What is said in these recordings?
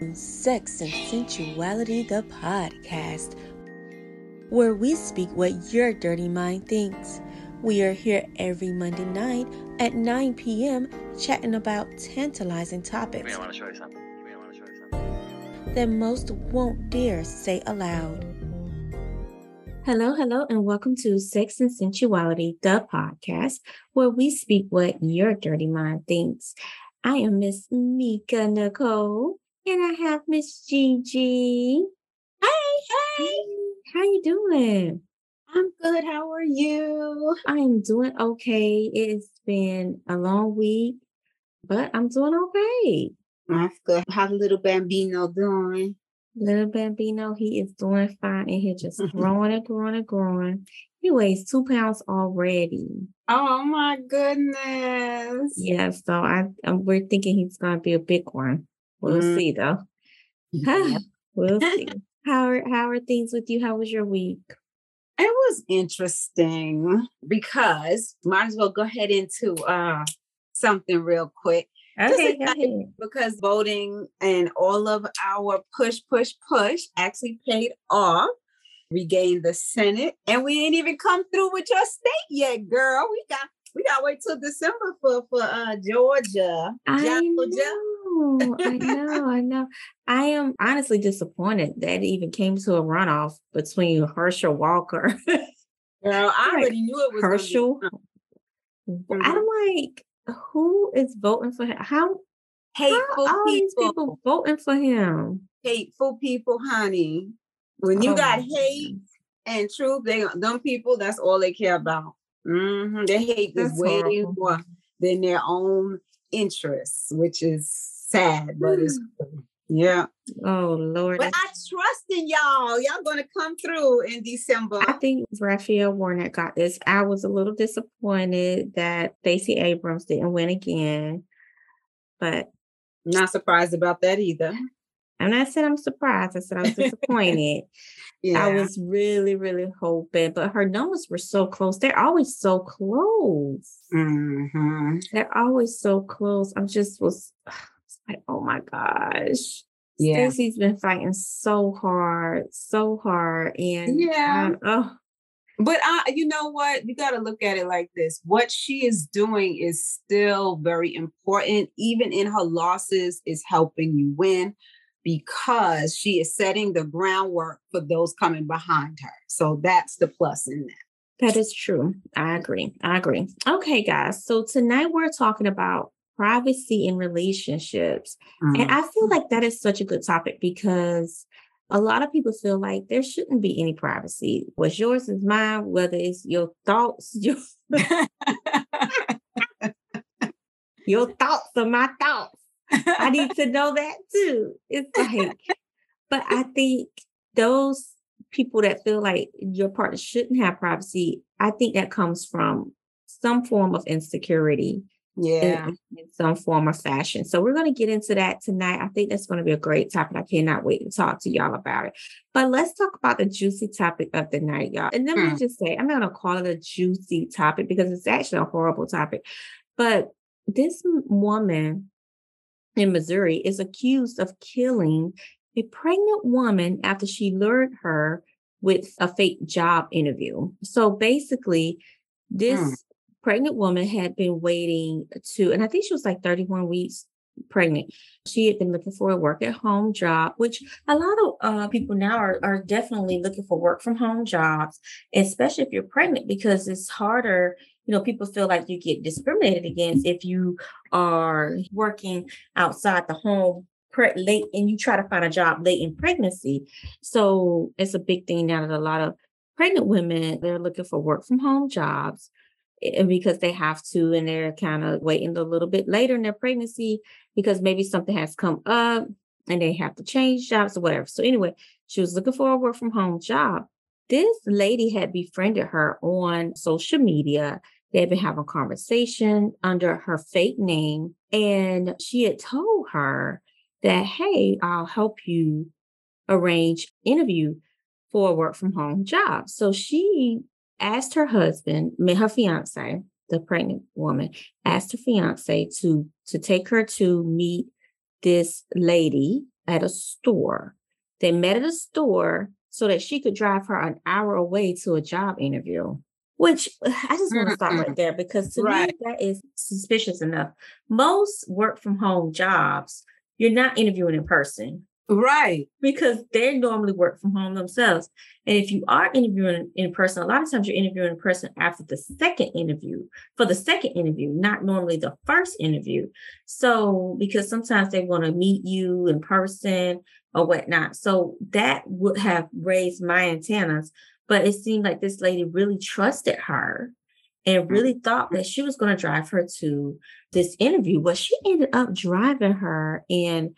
Sex and Sensuality, the podcast, where we speak what your dirty mind thinks. We are here every Monday night at 9 p.m. chatting about tantalizing topics I want to show you something. I want to show you something. that most won't dare say aloud. Hello, hello, and welcome to Sex and Sensuality, the podcast, where we speak what your dirty mind thinks. I am Miss Mika Nicole, and I have Miss Gigi. Hey, hey, how you doing? I'm good. How are you? I am doing okay. It's been a long week, but I'm doing okay. That's good. How's little Bambino doing? Little Bambino, he is doing fine and he's just growing and growing and growing. He weighs two pounds already. Oh my goodness. Yeah, so I, i we're thinking he's gonna be a big one. We'll Mm. see though. Yep. we'll see. How are how are things with you? How was your week? It was interesting because might as well go ahead into uh something real quick. Okay, is go nice. ahead. Because voting and all of our push, push, push actually paid off. We gained the Senate, and we ain't even come through with your state yet, girl. We got we got to wait till December for for uh Georgia. I Georgia. know, I know, I know. I am honestly disappointed that it even came to a runoff between Herschel Walker. Girl, I Right. already knew it was Herschel. Mhm. I'm like, who is voting for him? How, hateful how people. people voting for him? hateful people, honey. When you Oh got hate goodness. and truth, they them people, that's all they care about. Hmm They hate this way horrible. more than their own interests, which is sad, but it's yeah. Oh Lord. But I trust in y'all. Y'all gonna come through in December. I think Raphael Warnock got this. I was a little disappointed that Stacey Abrams didn't win again, but Not surprised about that either. I'm not saying I'm surprised. I said I was disappointed. Yeah. I was really, really hoping, but her numbers were so close. They're always so close. hmm They're always so close. I'm just was it's like, oh my gosh. Yeah. Stacey's been fighting so hard, so hard. And Yeah. um, oh, But I, you know what? You got to look at it like this. What she is doing is still very important. Even in her losses, is helping you win because she is setting the groundwork for those coming behind her. So that's the plus in that. that is true. I agree. I agree. Okay, guys. So tonight we're talking about privacy in relationships. And I feel mm-hmm. like that is such a good topic because a lot of people feel like there shouldn't be any privacy. What's yours is mine, whether it's your thoughts, your, your thoughts are my thoughts. I need to know that too. It's like, but I think those people that feel like your partner shouldn't have privacy, I think that comes from some form of insecurity yeah. in, some form or fashion. So we're going to get into that tonight. I think that's going to be a great topic. I cannot wait to talk to y'all about it. But let's talk about the juicy topic of the night, y'all. And let me Hmm. just say, I'm not going to call it a juicy topic because it's actually a horrible topic. But this woman in Missouri is accused of killing a pregnant woman after she lured her with a fake job interview. So basically, this Hmm. pregnant woman had been waiting to, and I think she was like 31 weeks pregnant. She had been looking for a work at home job, which a lot of uh, people now are, are definitely looking for work from home jobs, especially if you're pregnant, because it's harder. You know, people feel like you get discriminated against if you are working outside the home pre- late and you try to find a job late in pregnancy. So it's a big thing now that a lot of pregnant women they're looking for work from home jobs because they have to and they're kind of waiting a little bit later in their pregnancy because maybe something has come up and they have to change jobs or whatever. So anyway, she was looking for a work from home job. This lady had befriended her on social media. They had been having a conversation under her fake name. And she had told her that, hey, I'll help you arrange interview for a work from home job. So she asked her husband, her fiance, the pregnant woman, asked her fiance to to take her to meet this lady at a store. They met at a store so that she could drive her an hour away to a job interview. Which I just want to stop right there because to Right. me that is suspicious enough. Most work from home jobs, you're not interviewing in person Right. because they normally work from home themselves. And if you are interviewing in person, a lot of times you're interviewing in person after the second interview for the second interview, not normally the first interview. So, because sometimes they want to meet you in person or whatnot. So, that would have raised my antennas. But it seemed like this lady really trusted her and mm. really thought that she was going to drive her to this interview. But she ended up driving her and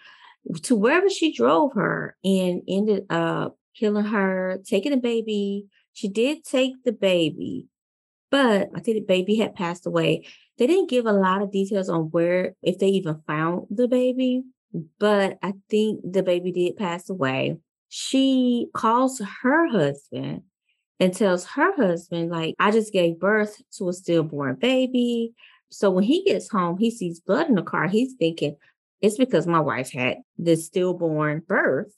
to wherever she drove her and ended up killing her, taking the baby. She did take the baby, but I think the baby had passed away. They didn't give a lot of details on where, if they even found the baby, but I think the baby did pass away. She calls her husband and tells her husband, like, I just gave birth to a stillborn baby. So when he gets home, he sees blood in the car. He's thinking, it's because my wife had this stillborn birth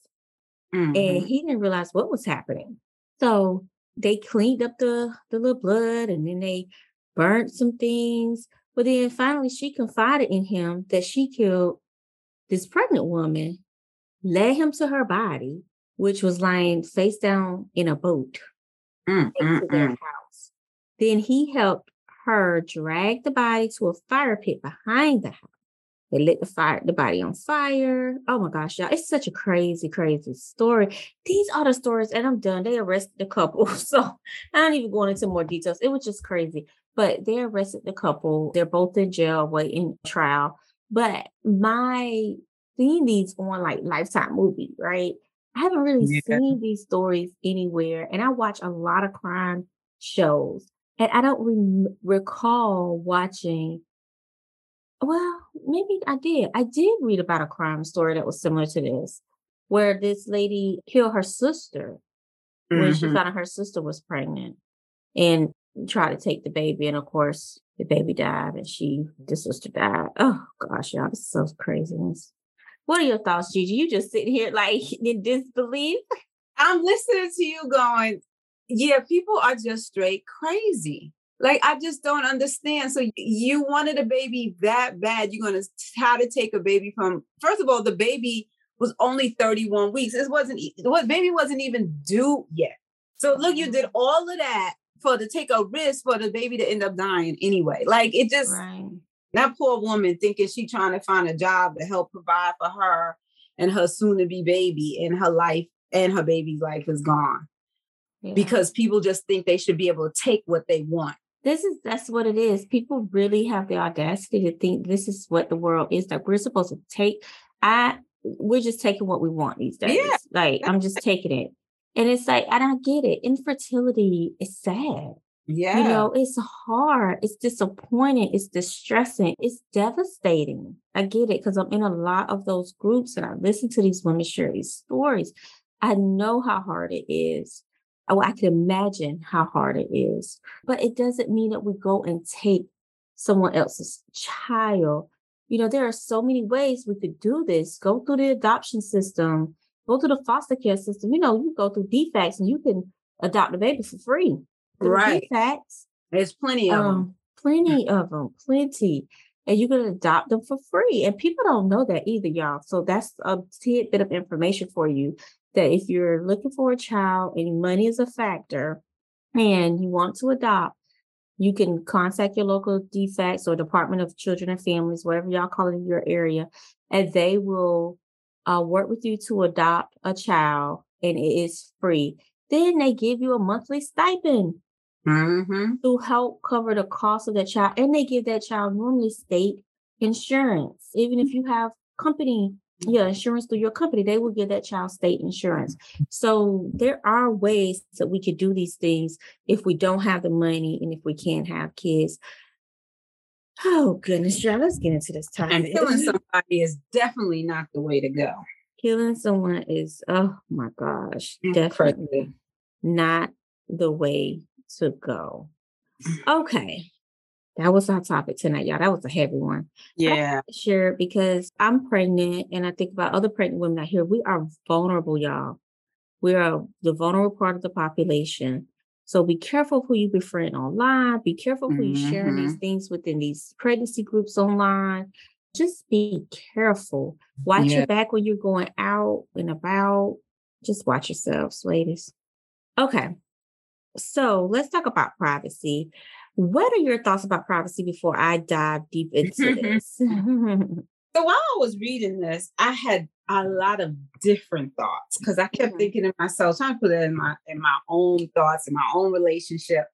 Mhm. and he didn't realize what was happening. So they cleaned up the, the little blood and then they burnt some things. But then finally she confided in him that she killed this pregnant woman, led him to her body, which was lying face down in a boat Mm, next to mm, their mm. house. Then he helped her drag the body to a fire pit behind the house. They lit the fire, the body on fire. Oh my gosh, y'all. It's such a crazy, crazy story. These are the stories, and I'm done. They arrested the couple. So I don't even go into more details. It was just crazy. But they arrested the couple. They're both in jail waiting trial. But my seeing these on like Lifetime movie, right? I haven't really Yeah. seen these stories anywhere. And I watch a lot of crime shows. And I don't rem- recall watching well, maybe I did. I did read about a crime story that was similar to this, where this lady killed her sister when she Mhm. found out her sister was pregnant and tried to take the baby. And of course, the baby died and she, the sister died. Oh gosh, y'all, this is so craziness. What are your thoughts, Gigi? You just sitting here like in disbelief? I'm listening to you going, yeah, people are just straight crazy. Like, I just don't understand. So, you wanted a baby that bad. You're going to try to take a baby from, first of all, the baby was only 31 weeks. It wasn't, what baby wasn't even due yet. So, look, you mm-hmm. did all of that for to take a risk for the baby to end up dying anyway. Like, it just, Right. That poor woman thinking she trying to find a job to help provide for her and her soon to be baby and her life and her baby's life is gone Yeah. because people just think they should be able to take what they want. this is that's what it is. People really have the audacity to think this is what the world is that we're supposed to take. I we're just taking what we want these days. Yeah. Like I'm just taking it. And it's like, and I get it. Infertility is sad. Yeah. You know, it's hard, it's disappointing, it's distressing, it's devastating. I get it because I'm in a lot of those groups and I listen to these women share these stories. I know how hard it is. Oh, I can imagine how hard it is, but it doesn't mean that we go and take someone else's child. You know, there are so many ways we could do this. Go through the adoption system, go through the foster care system. You know, you go through DFCS and you can adopt a baby for free. Right. DFCS. There's plenty of them. Um, plenty of them, plenty. And you can adopt them for free. And people don't know that either, y'all. So that's a tidbit of information for you that if you're looking for a child and money is a factor and you want to adopt, you can contact your local DFCS or Department of Children and Families, whatever y'all call it in your area, and they will uh, work with you to adopt a child and it is free. Then they give you a monthly stipend Mm-hmm. to help cover the cost of that child. And they give that child normally state insurance. Even if you have company, yeah, insurance through your company, they will give that child state insurance. So there are ways that we could do these things if we don't have the money and if we can't have kids. Oh goodness, y'all, let's get into this topic. And killing somebody is definitely not the way to go. Killing someone is, oh my gosh, Mm, definitely not the way to go. Okay. that was our topic tonight, y'all. That was a heavy one. Yeah. Sure, because I'm pregnant and I think about other pregnant women out here. We are vulnerable, y'all. We are the vulnerable part of the population. So be careful who you befriend online. Be careful who you sharing these Mhm. things within these pregnancy groups online. Just be careful. Watch Yeah. your back when you're going out and about. Just watch yourselves, ladies. Okay. So let's talk about privacy. What are your thoughts about privacy before I dive deep into this? So while I was reading this, I had a lot of different thoughts because I kept Mhm. thinking to myself, trying to put it in my in my own thoughts, in my own relationship.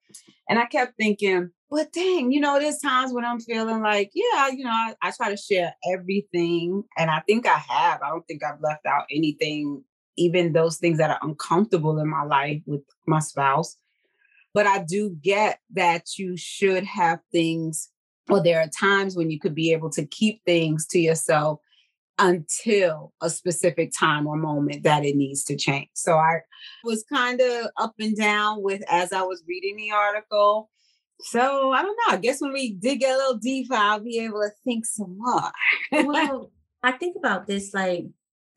And I kept thinking, but dang, you know, there's times when I'm feeling like, yeah, you know, I, I try to share everything. And I think I have. I don't think I've left out anything, even those things that are uncomfortable in my life with my spouse. But I do get that you should have things or there are times when you could be able to keep things to yourself until a specific time or moment that it needs to change. So I was kind of up and down with as I was reading the article. So I don't know. I guess when we dig a little deeper, I'll be able to think some more. well, I think about this like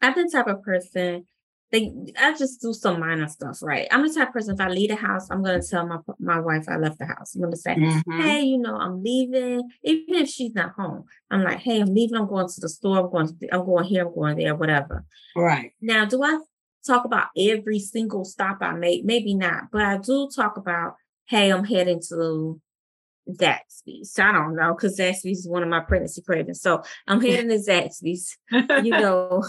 I'm the type of person they I just do some minor stuff, right? I'm the type of person if I leave the house, I'm gonna tell my my wife I left the house. I'm gonna say, Mhm. hey, you know, I'm leaving, even if she's not home. I'm like, hey, I'm leaving, I'm going to the store, I'm going to, I'm going here, I'm going there, whatever. Right. Now, do I talk about every single stop I make? Maybe not, but I do talk about, hey, I'm heading to Zaxby's. I don't know, because Zaxby's is one of my pregnancy cravings. So I'm heading to Zaxby's, you know,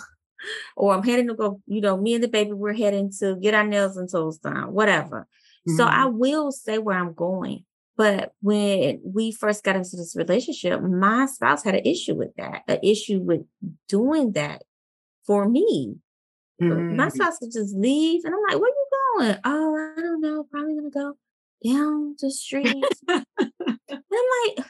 or I'm heading to go, you know, me and the baby, we're heading to get our nails and toes done, whatever. So Mhm. I will say where I'm going. But when we first got into this relationship, my spouse had an issue with that, an issue with doing that for me. But My spouse could just leave, and I'm like, "Where you going?" "Oh, I don't know. Probably gonna go down the street." I'm like,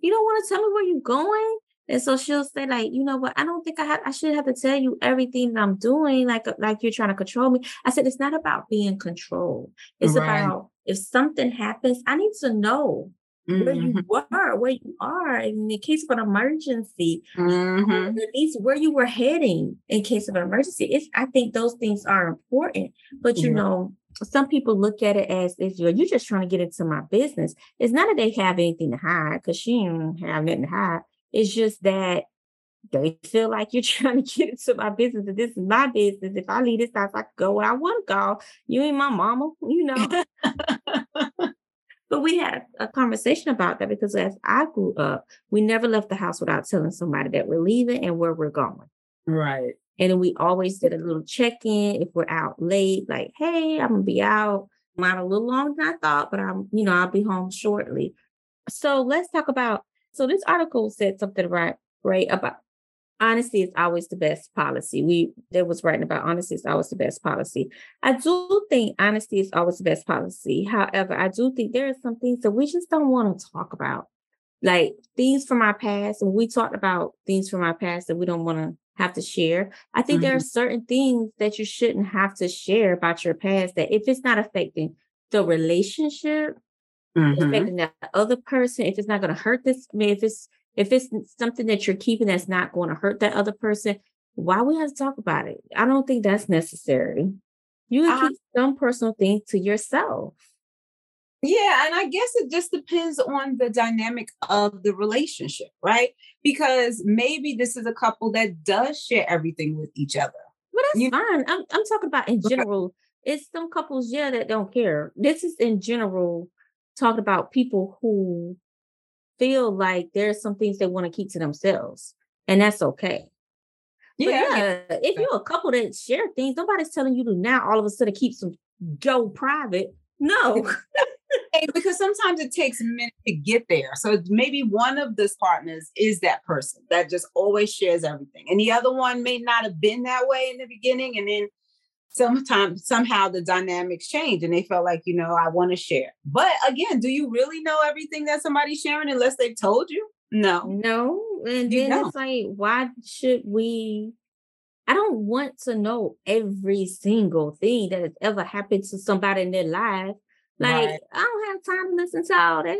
"You don't want to tell me where you're going?" And so she'll say, like, "You know what? I don't think I have. I should have to tell you everything that I'm doing, like, uh, like you're trying to control me." I said, "It's not about being controlled. It's Right. about if something happens, I need to know where you Mhm. were, where you are in the case of an emergency." Mhm. at least where you were heading in case of an emergency. It's I think those things are important. But you Yeah. know, some people look at it as if you're, you're just trying to get into my business. It's not that they have anything to hide because she don't have nothing to hide. It's just that they feel like you're trying to get into my business. And this is my business. If I leave this house, I can go where I want to go. You ain't my mama, you know. But we had a conversation about that because as I grew up, we never left the house without telling somebody that we're leaving and where we're going. Right. And then we always did a little check-in if we're out late, like, hey, I'm gonna be out. I'm out a little longer than I thought, but I'm, you know, I'll be home shortly. So let's talk about so this article said something right, great about honesty is always the best policy. We there was writing about honesty is always the best policy. I do think honesty is always the best policy. However, I do think there are some things that we just don't want to talk about. Like things from our past, and we talked about things from our past that we don't want to have to share. I think there are mm-hmm. certain things that you shouldn't have to share about your past that if it's not affecting the relationship, Mhm. affecting the other person, if it's not going to hurt this, I mean, if it's if it's something that you're keeping that's not going to hurt that other person, why we have to talk about it? I don't think that's necessary. You can Uh, keep some personal things to yourself. Yeah, and I guess it just depends on the dynamic of the relationship, right? Because maybe this is a couple that does share everything with each other. Well, that's You- fine. I'm I'm talking about in general. It's some couples, yeah, that don't care. This is in general talking about people who feel like there's some things they want to keep to themselves, and that's okay. Yeah, yeah, if you're a couple that share things, nobody's telling you to now all of a sudden keep some go private. No. Because sometimes it takes a minute to get there. So maybe one of those partners is that person that just always shares everything, and the other one may not have been that way in the beginning, and then sometimes somehow the dynamics change, and they felt like you know I want to share. But again, do you really know everything that somebody's sharing unless they've told you? No. No, and You then don't. it's like, why should we? I don't want to know every single thing that has ever happened to somebody in their life. Like, Right. I don't have time to listen to all that.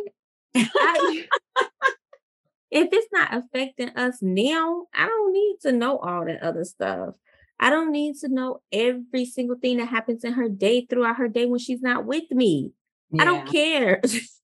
I, if it's not affecting us now, I don't need to know all that other stuff. I don't need to know every single thing that happens in her day throughout her day when she's not with me. Yeah. I don't care.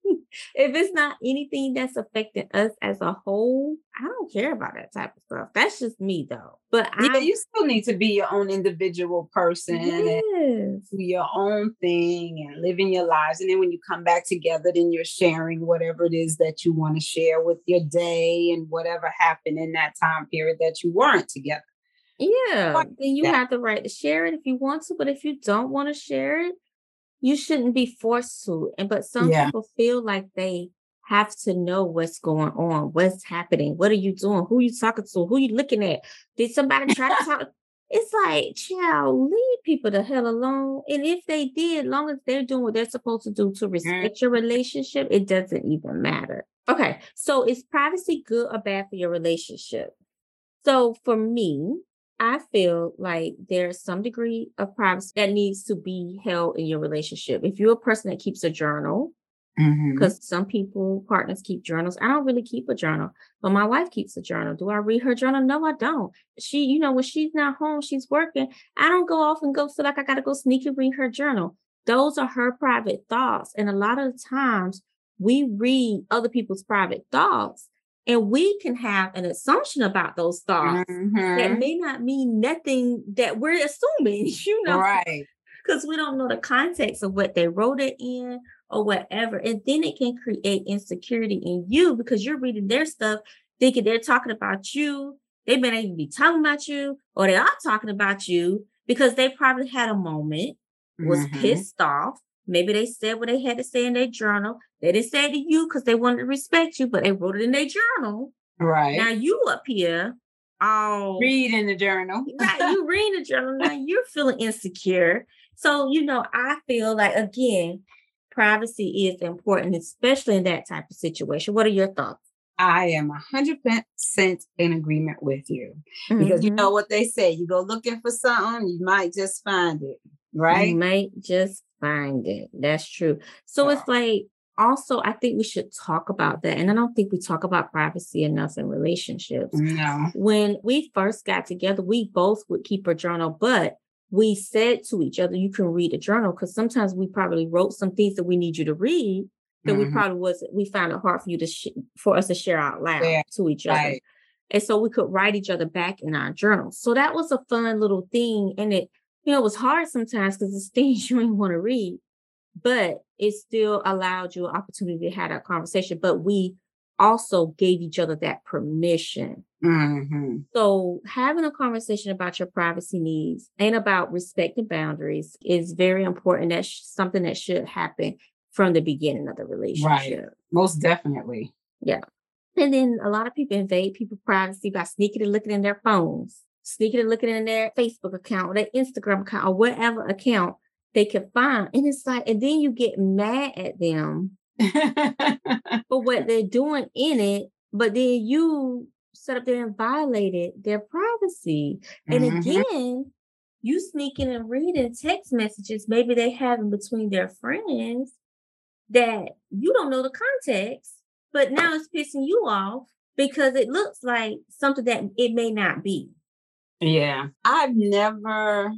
if it's not anything that's affecting us as a whole, I don't care about that type of stuff. That's just me though. But yeah, I, you still need to be your own individual person yes. and do your own thing and living your lives. And then when you come back together, then you're sharing whatever it is that you want to share with your day and whatever happened in that time period that you weren't together. Yeah. Then you have the right to share it if you want to, but if you don't want to share it, you shouldn't be forced to. And but some yeah. people feel like they have to know what's going on, what's happening, what are you doing, who you talking to, who you looking at. Did somebody try to talk? It's like, child, leave people the hell alone. And if they did, long as they're doing what they're supposed to do to mm. respect your relationship, it doesn't even matter. Okay, so is privacy good or bad for your relationship? So for me, I feel like there's some degree of privacy that needs to be held in your relationship. If you're a person that keeps a journal, because mm-hmm. some people, partners keep journals. I don't really keep a journal, but my wife keeps a journal. Do I read her journal? No, I don't. She, you know, when she's not home, she's working. I don't go off and go feel like I got to go sneak and read her journal. Those are her private thoughts. And a lot of times we read other people's private thoughts and we can have an assumption about those thoughts mm-hmm. that may not mean nothing that we're assuming, you know. Right. Because we don't know the context of what they wrote it in or whatever. And then it can create insecurity in you because you're reading their stuff, thinking they're talking about you. They may not even be talking about you, or they are talking about you because they probably had a moment, was mm-hmm. pissed off, Maybe they said what they had to say in their journal. They didn't say it to you because they wanted to respect you, but they wrote it in their journal. Right. Now you up here all reading the journal. right. You reading the journal. Now you're feeling insecure. So, you know, I feel like again, privacy is important, especially in that type of situation. What are your thoughts? I am a hundred percent in agreement with you mm-hmm. because you mm-hmm. know what they say. You go looking for something, you might just find it, right? You might just find it. That's true. So it's like also I think we should talk about that. And I don't think we talk about privacy enough in relationships. No. When we first got together, we both would keep a journal, but we said to each other, you can read a journal because sometimes we probably wrote some things that we need you to read that mm-hmm. we probably was we found it hard for you to sh- for us to share out loud yeah. to each other. Right. And so we could write each other back in our journals. So that was a fun little thing. And it you know, it was hard sometimes because it's things you didn't want to read, but it still allowed you an opportunity to have that conversation. But we also gave each other that permission. Mm-hmm. So having a conversation about your privacy needs and about respecting boundaries is very important. That's something that should happen from the beginning of the relationship. Right. Most definitely. Yeah. And then a lot of people invade people's privacy by sneaking and looking in their phones sneaking and looking in their Facebook account or their Instagram account or whatever account they can find. And it's like, and then you get mad at them for what they're doing in it, but then you set up there and violated their privacy. And mm-hmm. again, you sneaking and reading text messages maybe they have in between their friends that you don't know the context, but now it's pissing you off because it looks like something that it may not be. Yeah. I've never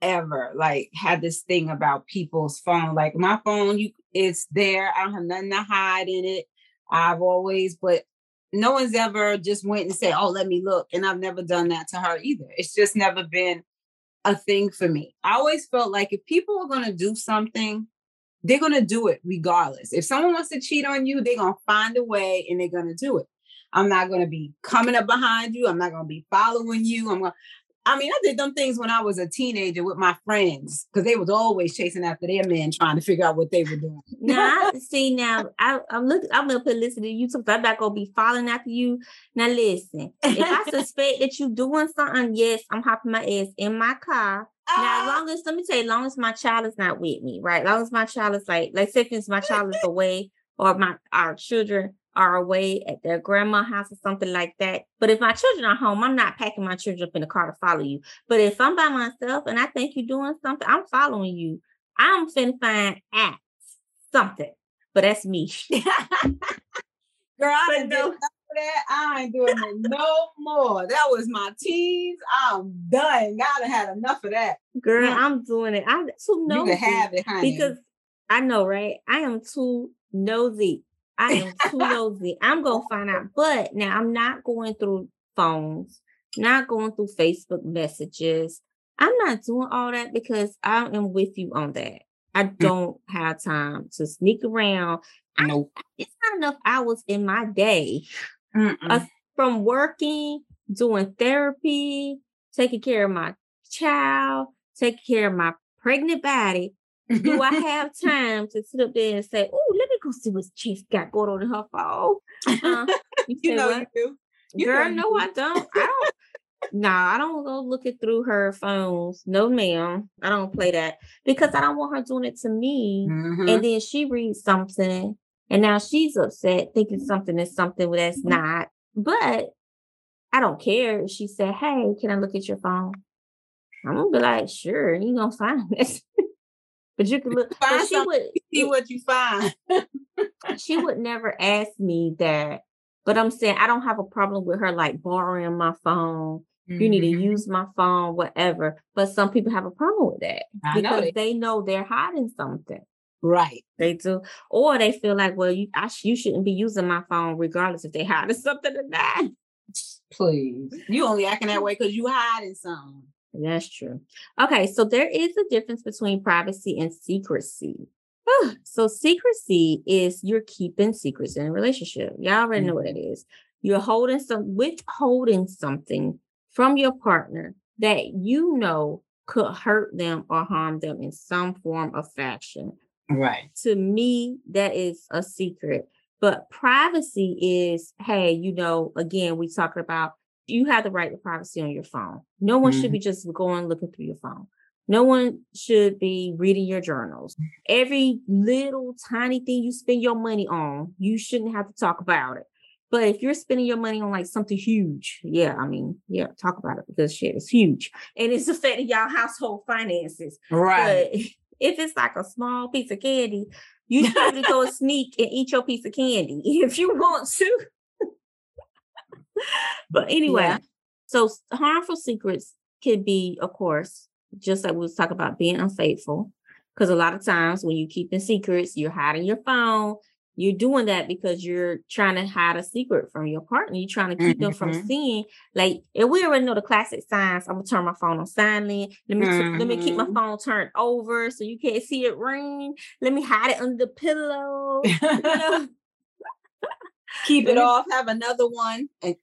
ever like had this thing about people's phone. Like my phone, you it's there. I don't have nothing to hide in it. I've always, but no one's ever just went and said, Oh, let me look. And I've never done that to her either. It's just never been a thing for me. I always felt like if people are gonna do something, they're gonna do it regardless. If someone wants to cheat on you, they're gonna find a way and they're gonna do it. I'm not going to be coming up behind you. I'm not going to be following you. I'm gonna. I mean, I did them things when I was a teenager with my friends because they was always chasing after their men, trying to figure out what they were doing. now, I, see, now I, am looking. I'm gonna put listen to you. So I'm not gonna be following after you. Now, listen. If I suspect that you doing something, yes, I'm hopping my ass in my car. Now, as ah. long as let me tell you, as long as my child is not with me, right? As long as my child is like, like, say, if my child is away or my our children are away at their grandma house or something like that. But if my children are home, I'm not packing my children up in the car to follow you. But if I'm by myself and I think you're doing something, I'm following you. I'm finna find at something. but that's me. Girl, I didn't do that. I ain't doing it no more. That was my teens. I'm done. Gotta had enough of that. Girl, Mm. I'm doing it. I'm too nosy. You can have it, honey. because I know, right? I am too nosy. I am too nosy. I'm gonna find out. But now I'm not going through phones, not going through Facebook messages. I'm not doing all that because I am with you on that. I Mm. don't have time to sneak around. I- Nope. it's not enough hours in my day Uh, from working, doing therapy, taking care of my child, taking care of my pregnant body. Do I have time to sit up there and say, "Oh, let see what she's got going on in her phone"? Uh, you you know what? you do. You Girl, know no. I don't. I don't. nah, I don't go looking through her phones. No, ma'am. I don't play that because I don't want her doing it to me. Mhm. And then she reads something, and now she's upset, thinking something is something that's not. But I don't care if she said, "Hey, can I look at your phone?" I'm gonna be like, "Sure, you gonna find it." but you can look. Find she would. See what you find. She would never ask me that. But I'm saying I don't have a problem with her like borrowing my phone. You need to Mhm. use my phone, whatever. But some people have a problem with that I because they- they know they're hiding something. Right. They do, or they feel like, well, you I sh- you shouldn't be using my phone regardless if they hiding something or not. Please. You only acting that way because you hiding something. That's true. Okay, so there is a difference between privacy and secrecy. so secrecy is you're keeping secrets in a relationship. Y'all already know what it mm-hmm. is. You're holding some withholding something from your partner that you know could hurt them or harm them in some form of fashion. Right. to me, that is a secret. But privacy is, hey, you know, again, we talked about you have the right to privacy on your phone. No one should be mm-hmm. just going looking through your phone. No one should be reading your journals. Every little tiny thing you spend your money on, you shouldn't have to talk about it. But if you're spending your money on like something huge, yeah, I mean, yeah, talk about it because shit is huge and it's affecting y'all household finances. Right. But if it's like a small piece of candy, you should be able to go sneak and eat your piece of candy if you want to. but anyway, Yeah. so harmful secrets could be, of course, just like we was talking about being unfaithful. Because a lot of times when you keeping secrets, you're hiding your phone. You're doing that because you're trying to hide a secret from your partner. You're trying to keep them from Mhm. seeing. Like, and we already know the classic signs. I'm gonna turn my phone on silent. Let me tu- let me keep my Mhm. phone turned over so you can't see it ring. Let me hide it under the pillow. you know? Keep it off. Have another one. And-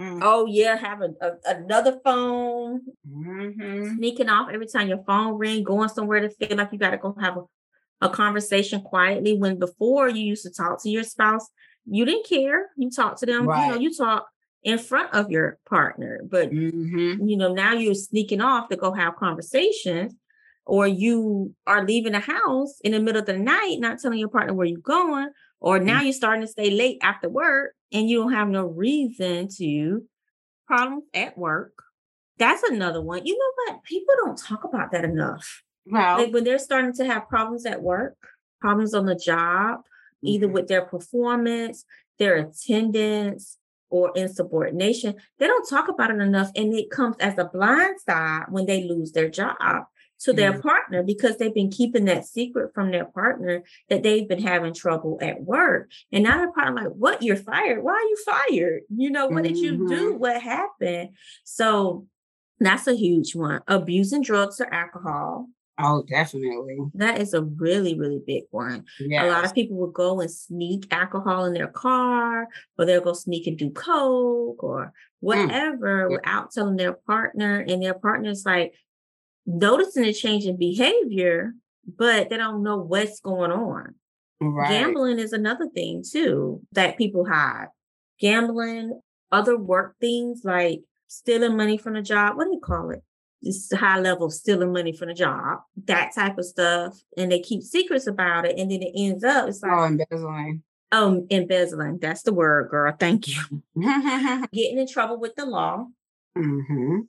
Mm. oh yeah, have a, a- another phone. Mhm. sneaking off every time your phone ring, going somewhere to feel like you got to go have a, a conversation quietly. When before you used to talk to your spouse, you didn't care. You talked to them, you know, you talk in front of your partner. But Mhm. you know, now you're sneaking off to go have conversations, or you are leaving the house in the middle of the night, not telling your partner where you're going, or now you're starting to stay late after work and you don't have no reason to problems at work. That's another one. You know what? People don't talk about that enough. Well, Like when they're starting to have problems at work, problems on the job, either Mhm. with their performance, their attendance, or insubordination, they don't talk about it enough. And it comes as a blind side when they lose their job to their Mm. partner because they've been keeping that secret from their partner that they've been having trouble at work. And now their partner like, what? You're fired? Why are you fired? You know, what did you do? Mhm. What happened? So that's a huge one. Abusing drugs or alcohol. oh, definitely. That is a really, really big one. Yeah. A lot of people will go and sneak alcohol in their car, or they'll go sneak and do coke or whatever Yeah. without telling their partner. And their partner's like noticing a change in behavior, but they don't know what's going on. right. Gambling is another thing too that people hide. Gambling, other work things like stealing money from the job. What do you call it? Just high level stealing money from the job, that type of stuff. And they keep secrets about it. And then it ends up, it's like, Oh, embezzling. um, embezzling. That's the word, girl. Thank you. Getting in trouble with the law. hmm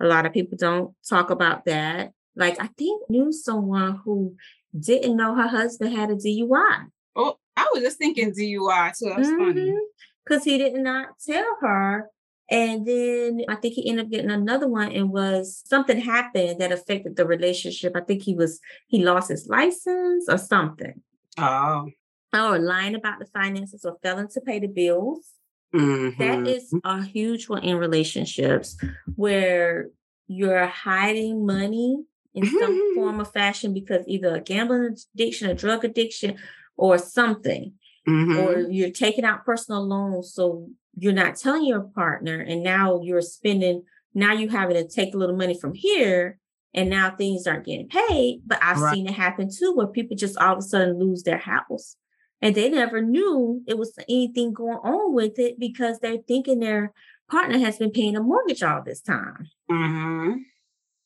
A lot of people don't talk about that. Like I think knew someone who didn't know her husband had a DUI. Oh, I was just thinking DUI too. That's funny. Mm-hmm. Because he did not tell her. And then I think he ended up getting another one and was something happened that affected the relationship. I think he was he lost his license or something. Oh. Or lying about the finances or failing to pay the bills. That Mhm. is a huge one in relationships where you're hiding money in some form of fashion because either a gambling addiction, a drug addiction, or something, Mhm. or you're taking out personal loans. So you're not telling your partner, and now you're spending, now you're having to take a little money from here, and now things aren't getting paid. But I've Right. seen it happen too, where people just all of a sudden lose their house and they never knew it was anything going on with it because they're thinking their partner has been paying a mortgage all this time. Mhm.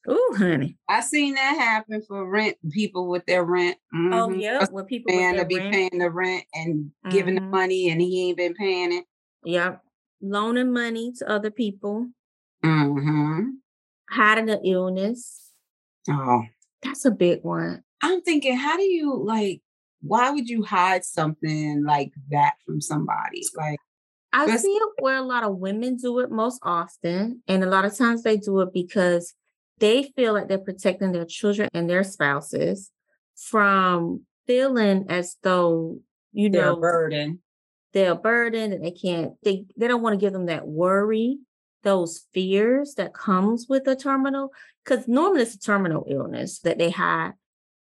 Oh, honey. I seen that happen for rent people with their rent. Oh, Mhm. yeah. When people Man to be rent, paying the rent and giving the Mhm. money and he ain't been paying it. yep, loaning money to other people, Mm-hmm. hiding an illness. Oh. That's a big one. I'm thinking, how do you like why would you hide something like that from somebody? Like I see it where a lot of women do it most often. And a lot of times they do it because they feel like they're protecting their children and their spouses from feeling as though, you they're a know, burden. they're a burden and they can't they they don't want to give them that worry those fears that comes with a terminal because normally it's a terminal illness that they have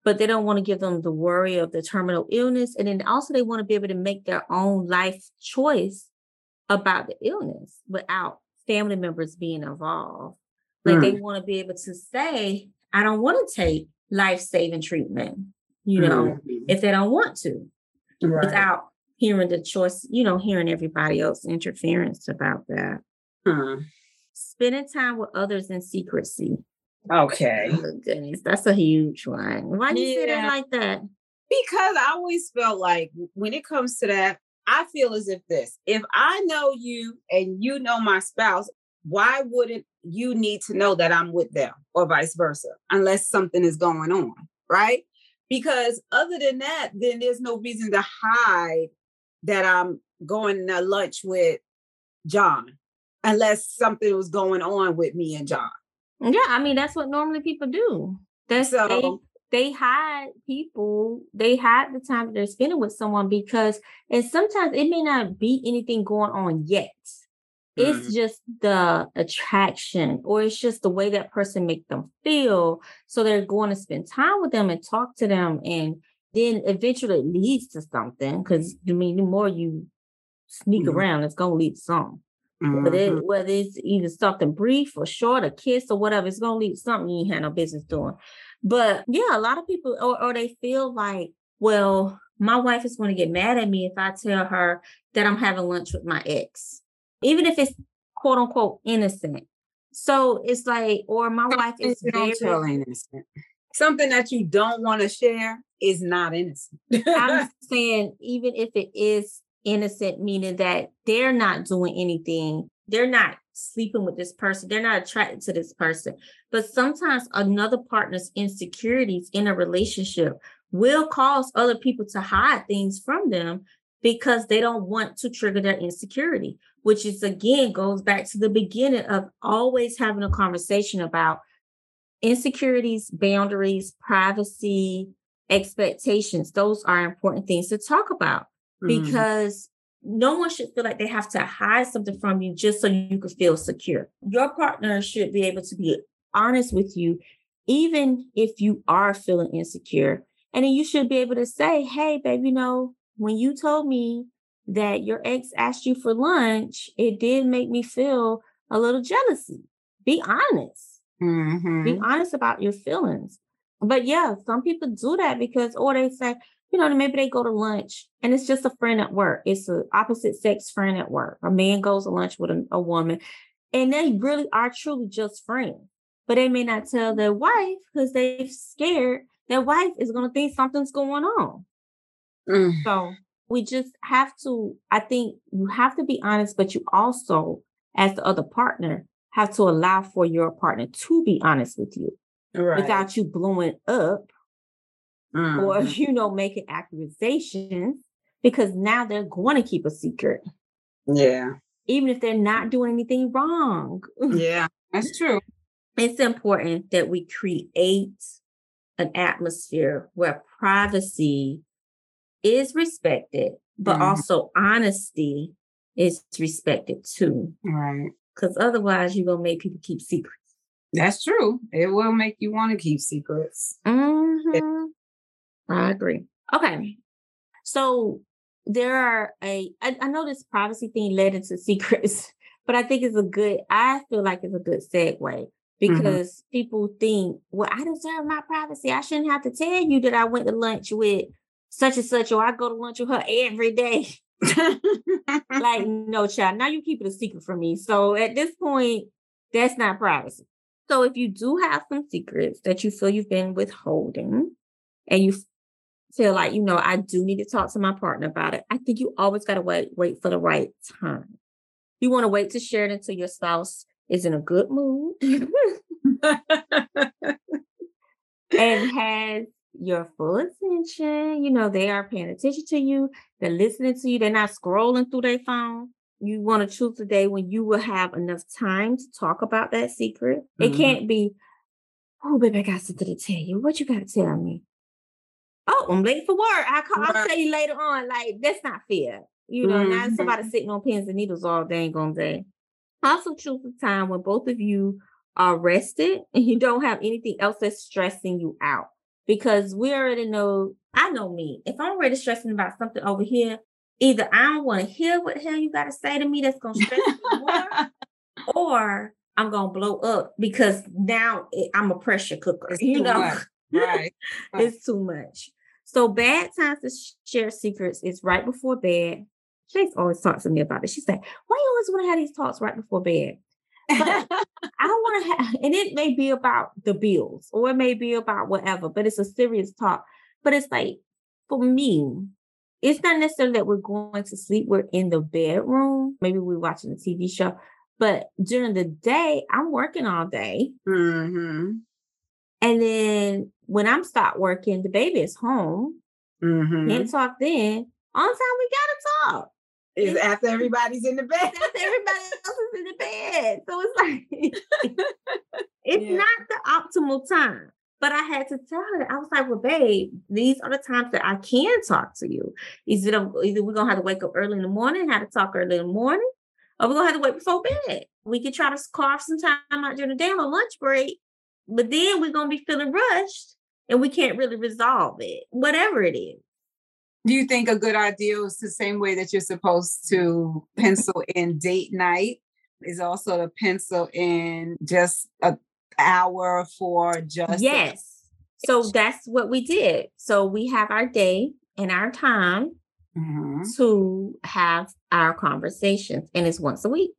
but they don't want to give them the worry of the terminal illness and then also they want to be able to make their own life choice about the illness without family members being involved like they want to be able to say i don't want to take life-saving treatment you know Mhm. if they don't want to right. without hearing the choice, you know, hearing everybody else interference about that. Huh. Spending time with others in secrecy. Okay. Oh, goodness, that's a huge one. Why do you say that like that? Because I always felt like when it comes to that, I feel as if this, if I know you and you know my spouse, why wouldn't you need to know that I'm with them or vice versa, unless something is going on, right? Because other than that, then there's no reason to hide that I'm going to lunch with John, unless something was going on with me and John. Yeah, I mean that's what normally people do. That's they So, they hide people, they hide the time that they're spending with someone because and sometimes it may not be anything going on yet. It's just the attraction or it's just the way that person make them feel. So they're going to spend time with them and talk to them. And then eventually it leads to something. Cause I mean, the more you sneak Mhm. around, it's gonna lead to something. But Mhm. it, whether it's either something brief or short, a kiss or whatever, it's gonna lead something you ain't had no business doing. But yeah, a lot of people or, or they feel like, well, my wife is going to get mad at me if I tell her that I'm having lunch with my ex, even if it's quote unquote innocent. So it's like, or my wife is you don't tell innocent. Something that you don't want to share is not innocent. I'm saying even if it is innocent, meaning that they're not doing anything, they're not sleeping with this person, they're not attracted to this person. But sometimes another partner's insecurities in a relationship will cause other people to hide things from them because they don't want to trigger their insecurity, which is again goes back to the beginning of always having a conversation about insecurities, boundaries, privacy, expectations. Those are important things to talk about Mhm. because no one should feel like they have to hide something from you just so you can feel secure. Your partner should be able to be honest with you, even if you are feeling insecure. And then you should be able to say, Hey, babe, you know, when you told me that your ex asked you for lunch, it did make me feel a little jealousy. Be honest be Mhm. honest about your feelings. But yeah, some people do that because, or they say, you know, maybe they go to lunch and it's just a friend at work. It's an opposite sex friend at work. A man goes to lunch with a, a woman and they really are truly just friends. But they may not tell their wife because they're scared their wife is going to think something's going on. Mm. So we just have to, I think you have to be honest, but you also, as the other partner, have to allow for your partner to be honest with you Right. without you blowing up or, Mhm. you know, making accusations because now they're going to keep a secret, Yeah. even if they're not doing anything wrong. Yeah. That's true. It's important that we create an atmosphere where privacy is respected, but Mhm. also honesty is respected too. Right. Because otherwise, you're going to make people keep secrets. That's true. It will make you want to keep secrets. Mhm. I agree. Okay. So there are a I, I know this privacy thing led into secrets, but I think it's a good, I feel like it's a good segue because people think, well, I deserve my privacy. I shouldn't have to tell you that I went to lunch with such and such, or I go to lunch with her every day. like, no, child, now you keep it a secret from me. So at this point, that's not privacy. So if you do have some secrets that you feel you've been withholding and you feel like, you know, I do need to talk to my partner about it, I think you always got to wait, wait for the right time. You want to wait to share it until your spouse is in a good mood and has your full attention. You know, they are paying attention to you, they're listening to you, they're not scrolling through their phone. You want to choose a day when you will have enough time to talk about that secret. It Mhm. can't be, oh, baby, I got something to tell you. What you got to tell me? Oh, I'm late for work. I call, I'll tell you later on. Like, that's not fair. You know, now Mhm. somebody sitting on pins and needles all day ain't gonna day. Also choose a time when both of you are rested and you don't have anything else that's stressing you out. Because we already know, I know me. If I'm already stressing about something over here, either I don't want to hear what the hell you got to say to me that's gonna stress me more, or I'm gonna blow up because now it- I'm a pressure cooker. It's you know, much. Right. it's too much. So bad times to share secrets is right before bed. Chase always talks to me about it. She's like, "Why you always want to have these talks right before bed?" But I don't want to have, and it may be about the bills or it may be about whatever, but it's a serious talk. But it's like, for me, it's not necessarily that we're going to sleep. We're in the bedroom. Maybe we're watching a TV show. But during the day, I'm working all day. mm-hmm. And then when I'm stopped working, the baby is home. Mm-hmm. Can't talk then. On time, we gotta talk. Is after everybody's in the bed. That's everybody else is in the bed. So it's like it's Yeah. not the optimal time. But I had to tell her, I was like, well, babe, these are the times that I can talk to you. Is it either we're gonna have to wake up early in the morning, have to talk early in the morning, or we're gonna have to wait before bed. We could try to carve some time out during the day on a lunch break, but then we're gonna be feeling rushed and we can't really resolve it, whatever it is. Do you think a good idea is the same way that you're supposed to pencil in date night is also to pencil in just a hour for just Yes. So that's what we did. So we have our day and our time Mhm. to have our conversations, and it's once a week,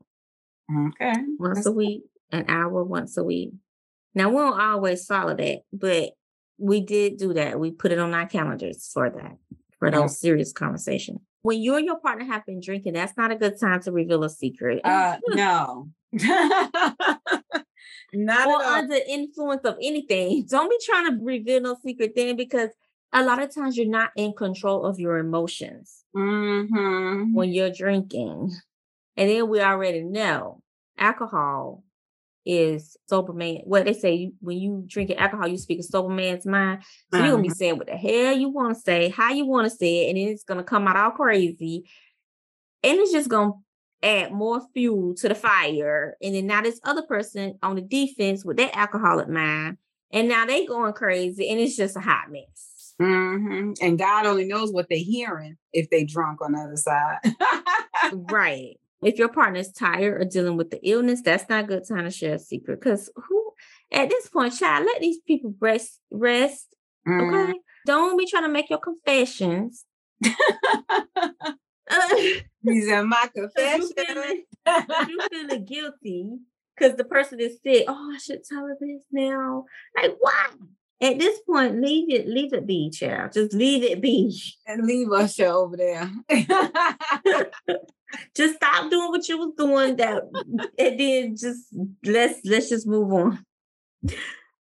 Okay. once That's a week, an hour once a week. Now we don't always follow that, but we did do that. We put it on our calendars for that, for those serious conversations. When you and your partner have been drinking, that's not a good time to reveal a secret. Uh no. Not or under influence of anything. Don't be trying to reveal no secret thing because a lot of times you're not in control of your emotions Mhm. when you're drinking. And then we already know alcohol is sober man. What they say when you drink alcohol, you speak a sober man's mind. So you're gonna be Uh-huh. saying what the hell you want to say, how you want to say it, and then it's gonna come out all crazy. And it's just gonna add more fuel to the fire. And then now this other person on the defense with their alcoholic mind, and now they going crazy, and it's just a hot mess. Mhm. And God only knows what they're hearing if they drunk on the other side. Right. If your partner's tired or dealing with the illness, that's not a good time to share a secret. Because who at this point, child, let these people rest rest. Mhm. Okay. Don't be trying to make your confessions. These are my you confessions. feeling, you feeling guilty because the person is sick. Oh, I should tell her this now. Like why? At this point, leave it, leave it be, child. Just leave it be. and leave us over there. Just stop doing what you was doing that and then just let's let's just move on.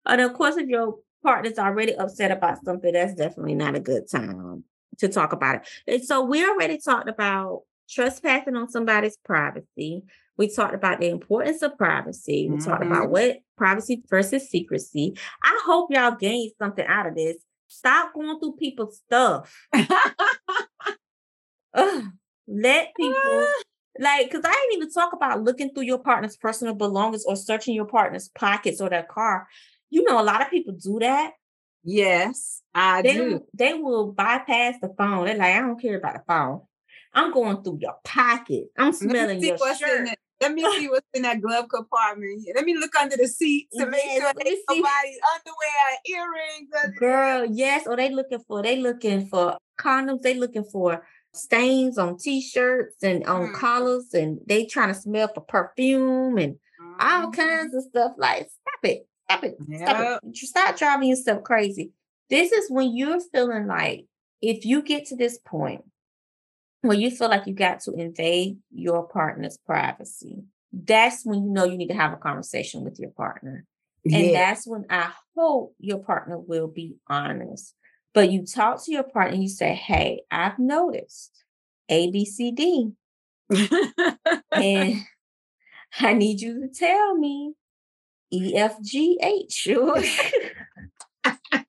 And of course, if your partner's already upset about something, that's definitely not a good time. To talk about it. And so we already talked about trespassing on somebody's privacy. We talked about the importance of privacy. We talked mm-hmm. about what privacy versus secrecy. I hope y'all gained something out of this. Stop going through people's stuff. Ugh. Let people like because I didn't even talk about looking through your partner's personal belongings or searching your partner's pockets or their car. You know, a lot of people do that. Yes, I They do. they will bypass the phone. They're like, I don't care about the phone. I'm going through your pocket. I'm smelling your shirt. Let me see what's in that glove compartment. here. Let me look under the seat to make Yes, sure let me there's see. nobody's underwear, earrings. Girl, yes. Or they looking for they looking for condoms. They looking for stains on t-shirts and on Mhm. collars, and they trying to smell for perfume and all Mhm. kinds of stuff. Like, stop it, stop it, stop Yep. it. You Stop driving yourself crazy. This is when you're feeling like if you get to this point where you feel like you got to invade your partner's privacy, that's when you know you need to have a conversation with your partner. And Yeah. that's when I hope your partner will be honest. But you talk to your partner and you say, Hey, I've noticed A, B, C, D. And I need you to tell me E, F, G, H.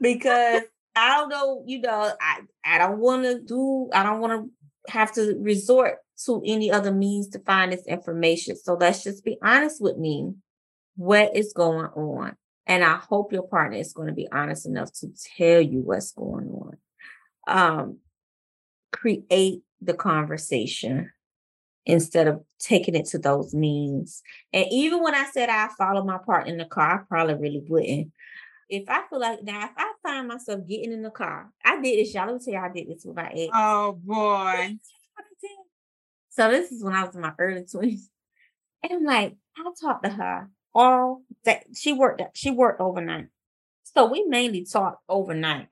because I don't know, you know, I, I don't want to do, I don't want to have to resort to any other means to find this information. So let's just be honest with me. What is going on? And I hope your partner is going to be honest enough to tell you what's going on. Um, create the conversation instead of taking it to those means. And even when I said I follow my partner in the car, I probably really wouldn't. If I feel like now, if I find myself getting in the car, I did this, y'all. Let me tell you, how I did this with my ex. oh boy. So this is when I was in my early twenties, and I'm like, I talked to her all that she worked. She worked overnight, so we mainly talked overnight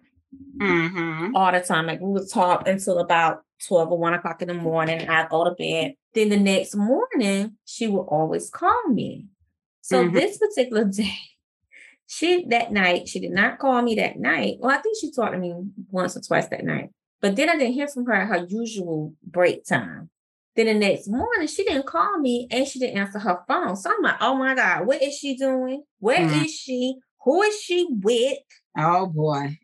Mm-hmm. all the time. Like we would talk until about 12 or 1 o'clock in the morning. I'd go to bed. Then the next morning, she would always call me. So Mhm. this particular day, she that night, she did not call me that night. Well, I think she talked to me once or twice that night. But then I didn't hear from her at her usual break time. Then the next morning, she didn't call me and she didn't answer her phone. So I'm like, oh my God, what is she doing? Where is Mhm. she? Who is she with? Oh boy.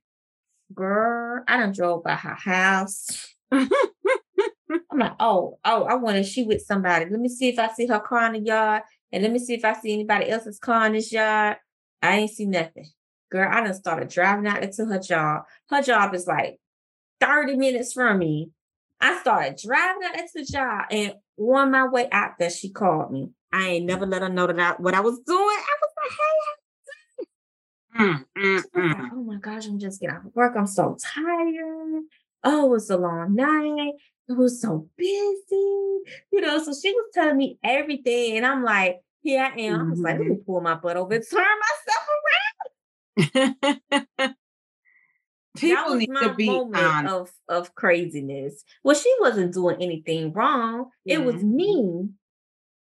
Girl, I done drove by her house. I'm like, oh, oh, I wonder she with somebody. Let me see if I see her car in the yard. And let me see if I see anybody else's car in this yard. I ain't see nothing. Girl, I done started driving out into her job. Her job is like 30 minutes from me. I started driving out into the job and on my way out there, she called me. I ain't never let her know that I, what I was doing. I was like, hey, Mm, mm, mm. like, oh my gosh, I'm just getting off of work. I'm so tired. Oh, it was a long night. It was so busy. You know, so she was telling me everything. And I'm like, here I am. I was like, let me pull my butt over and turn myself around. that People was need my to be moment honest. of, of craziness. Well, she wasn't doing anything wrong. It was Mhm. me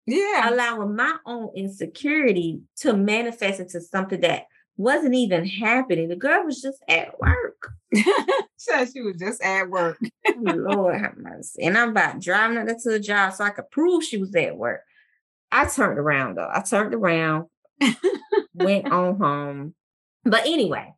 Yeah. allowing my own insecurity to manifest into something that wasn't even happening. The girl was just at work. so she was just at work. Oh, Lord have mercy. And I'm about driving her to the job so I could prove she was at work. I turned around though. I turned around, went on home. But anyway,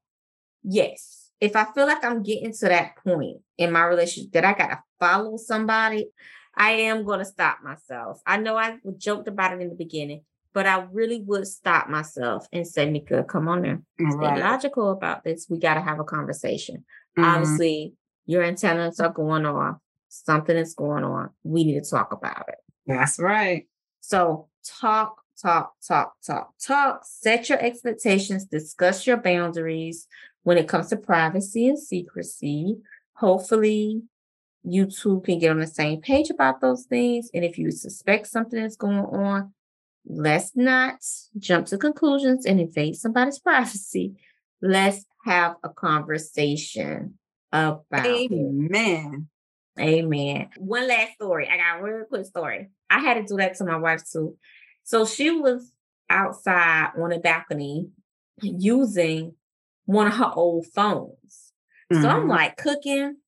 yes, if I feel like I'm getting to that point in my relationship that I gotta follow somebody, I am gonna stop myself. I know I joked about it in the beginning, but I really would stop myself and say, Mika, come on. Stay Right. logical about this. We gotta have a conversation Mhm. obviously your antennas are going off something is going on we need to talk about it That's right. so talk talk talk talk talk set your expectations discuss your boundaries when it comes to privacy and secrecy hopefully you two can get on the same page about those things and if you suspect something is going on let's not jump to conclusions and invade somebody's privacy let's have a conversation about it. Amen. Amen. One last story. I got a real quick story. I had to do that to my wife too. So she was outside on a balcony using one of her old phones. So I'm Mhm. like cooking,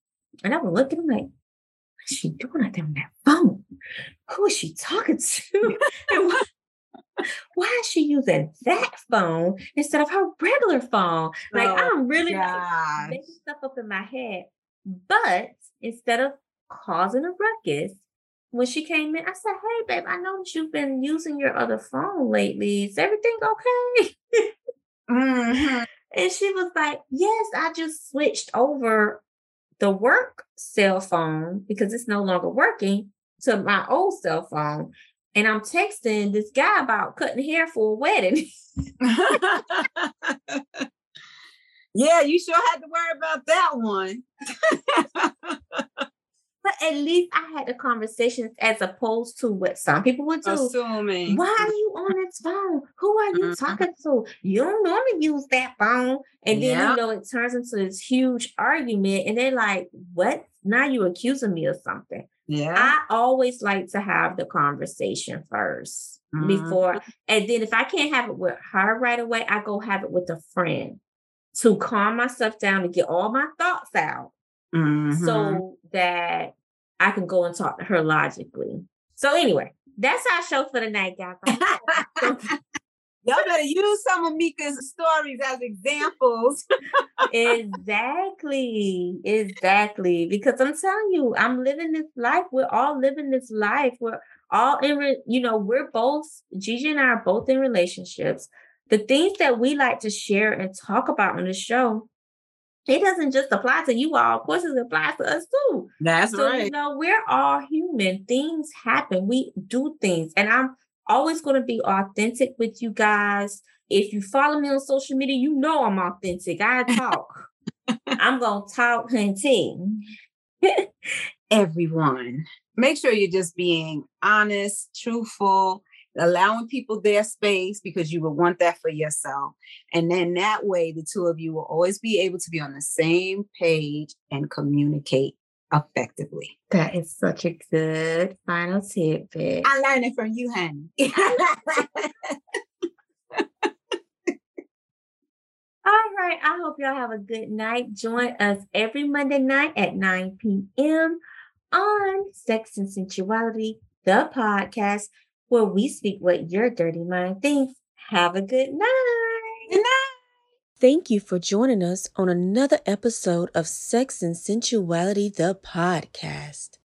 and I'm looking, I'm like, what's she doing out there on that phone? Who is she talking to? and why, why is she using that phone instead of her regular phone? Like Oh, I'm really gosh. making stuff up in my head. But instead of causing a ruckus, when she came in, I said, Hey, babe, I know that you've been using your other phone lately. Is everything okay? Mhm. And she was like, Yes, I just switched over the work cell phone because it's no longer working to my old cell phone. And I'm texting this guy about cutting hair for a wedding. yeah, you sure had to worry about that one. But at least I had the conversations as opposed to what some people would do. Assuming. Why are you on this phone? Who are you Mhm. talking to? You don't normally use that phone. And then, Yeah. you know, it turns into this huge argument. And they're like, what? Now you accusing me of something. Yeah. I always like to have the conversation 1st Mhm. before. And then if I can't have it with her right away, I go have it with a friend to calm myself down and get all my thoughts out Mhm. so that I can go and talk to her logically. So anyway, that's our show for the night, guys. Y'all better use some of Mika's stories as examples. exactly, exactly. Because I'm telling you, I'm living this life. We're all living this life. We're all in, re- you know, we're both Gigi and I are both in relationships. The things that we like to share and talk about on the show, it doesn't just apply to you all. Of course, it applies to us too. That's so you know we're all human things happen we do things and i'm always going to be authentic with you guys. If you follow me on social media you know i'm authentic. I talk. I'm going to talk hunting. Everyone, make sure you're just being honest, truthful, allowing people their space because you will want that for yourself. And then that way, the two of you will always be able to be on the same page and communicate effectively. that is such a good final tidbit I learned it from you, honey. All right. I hope y'all have a good night. Join us every Monday night at 9 p.m. on Sex and Sensuality, the podcast, where we speak what your dirty mind thinks. Have a good night. Good night. Thank you for joining us on another episode of Sex and Sensuality, the podcast.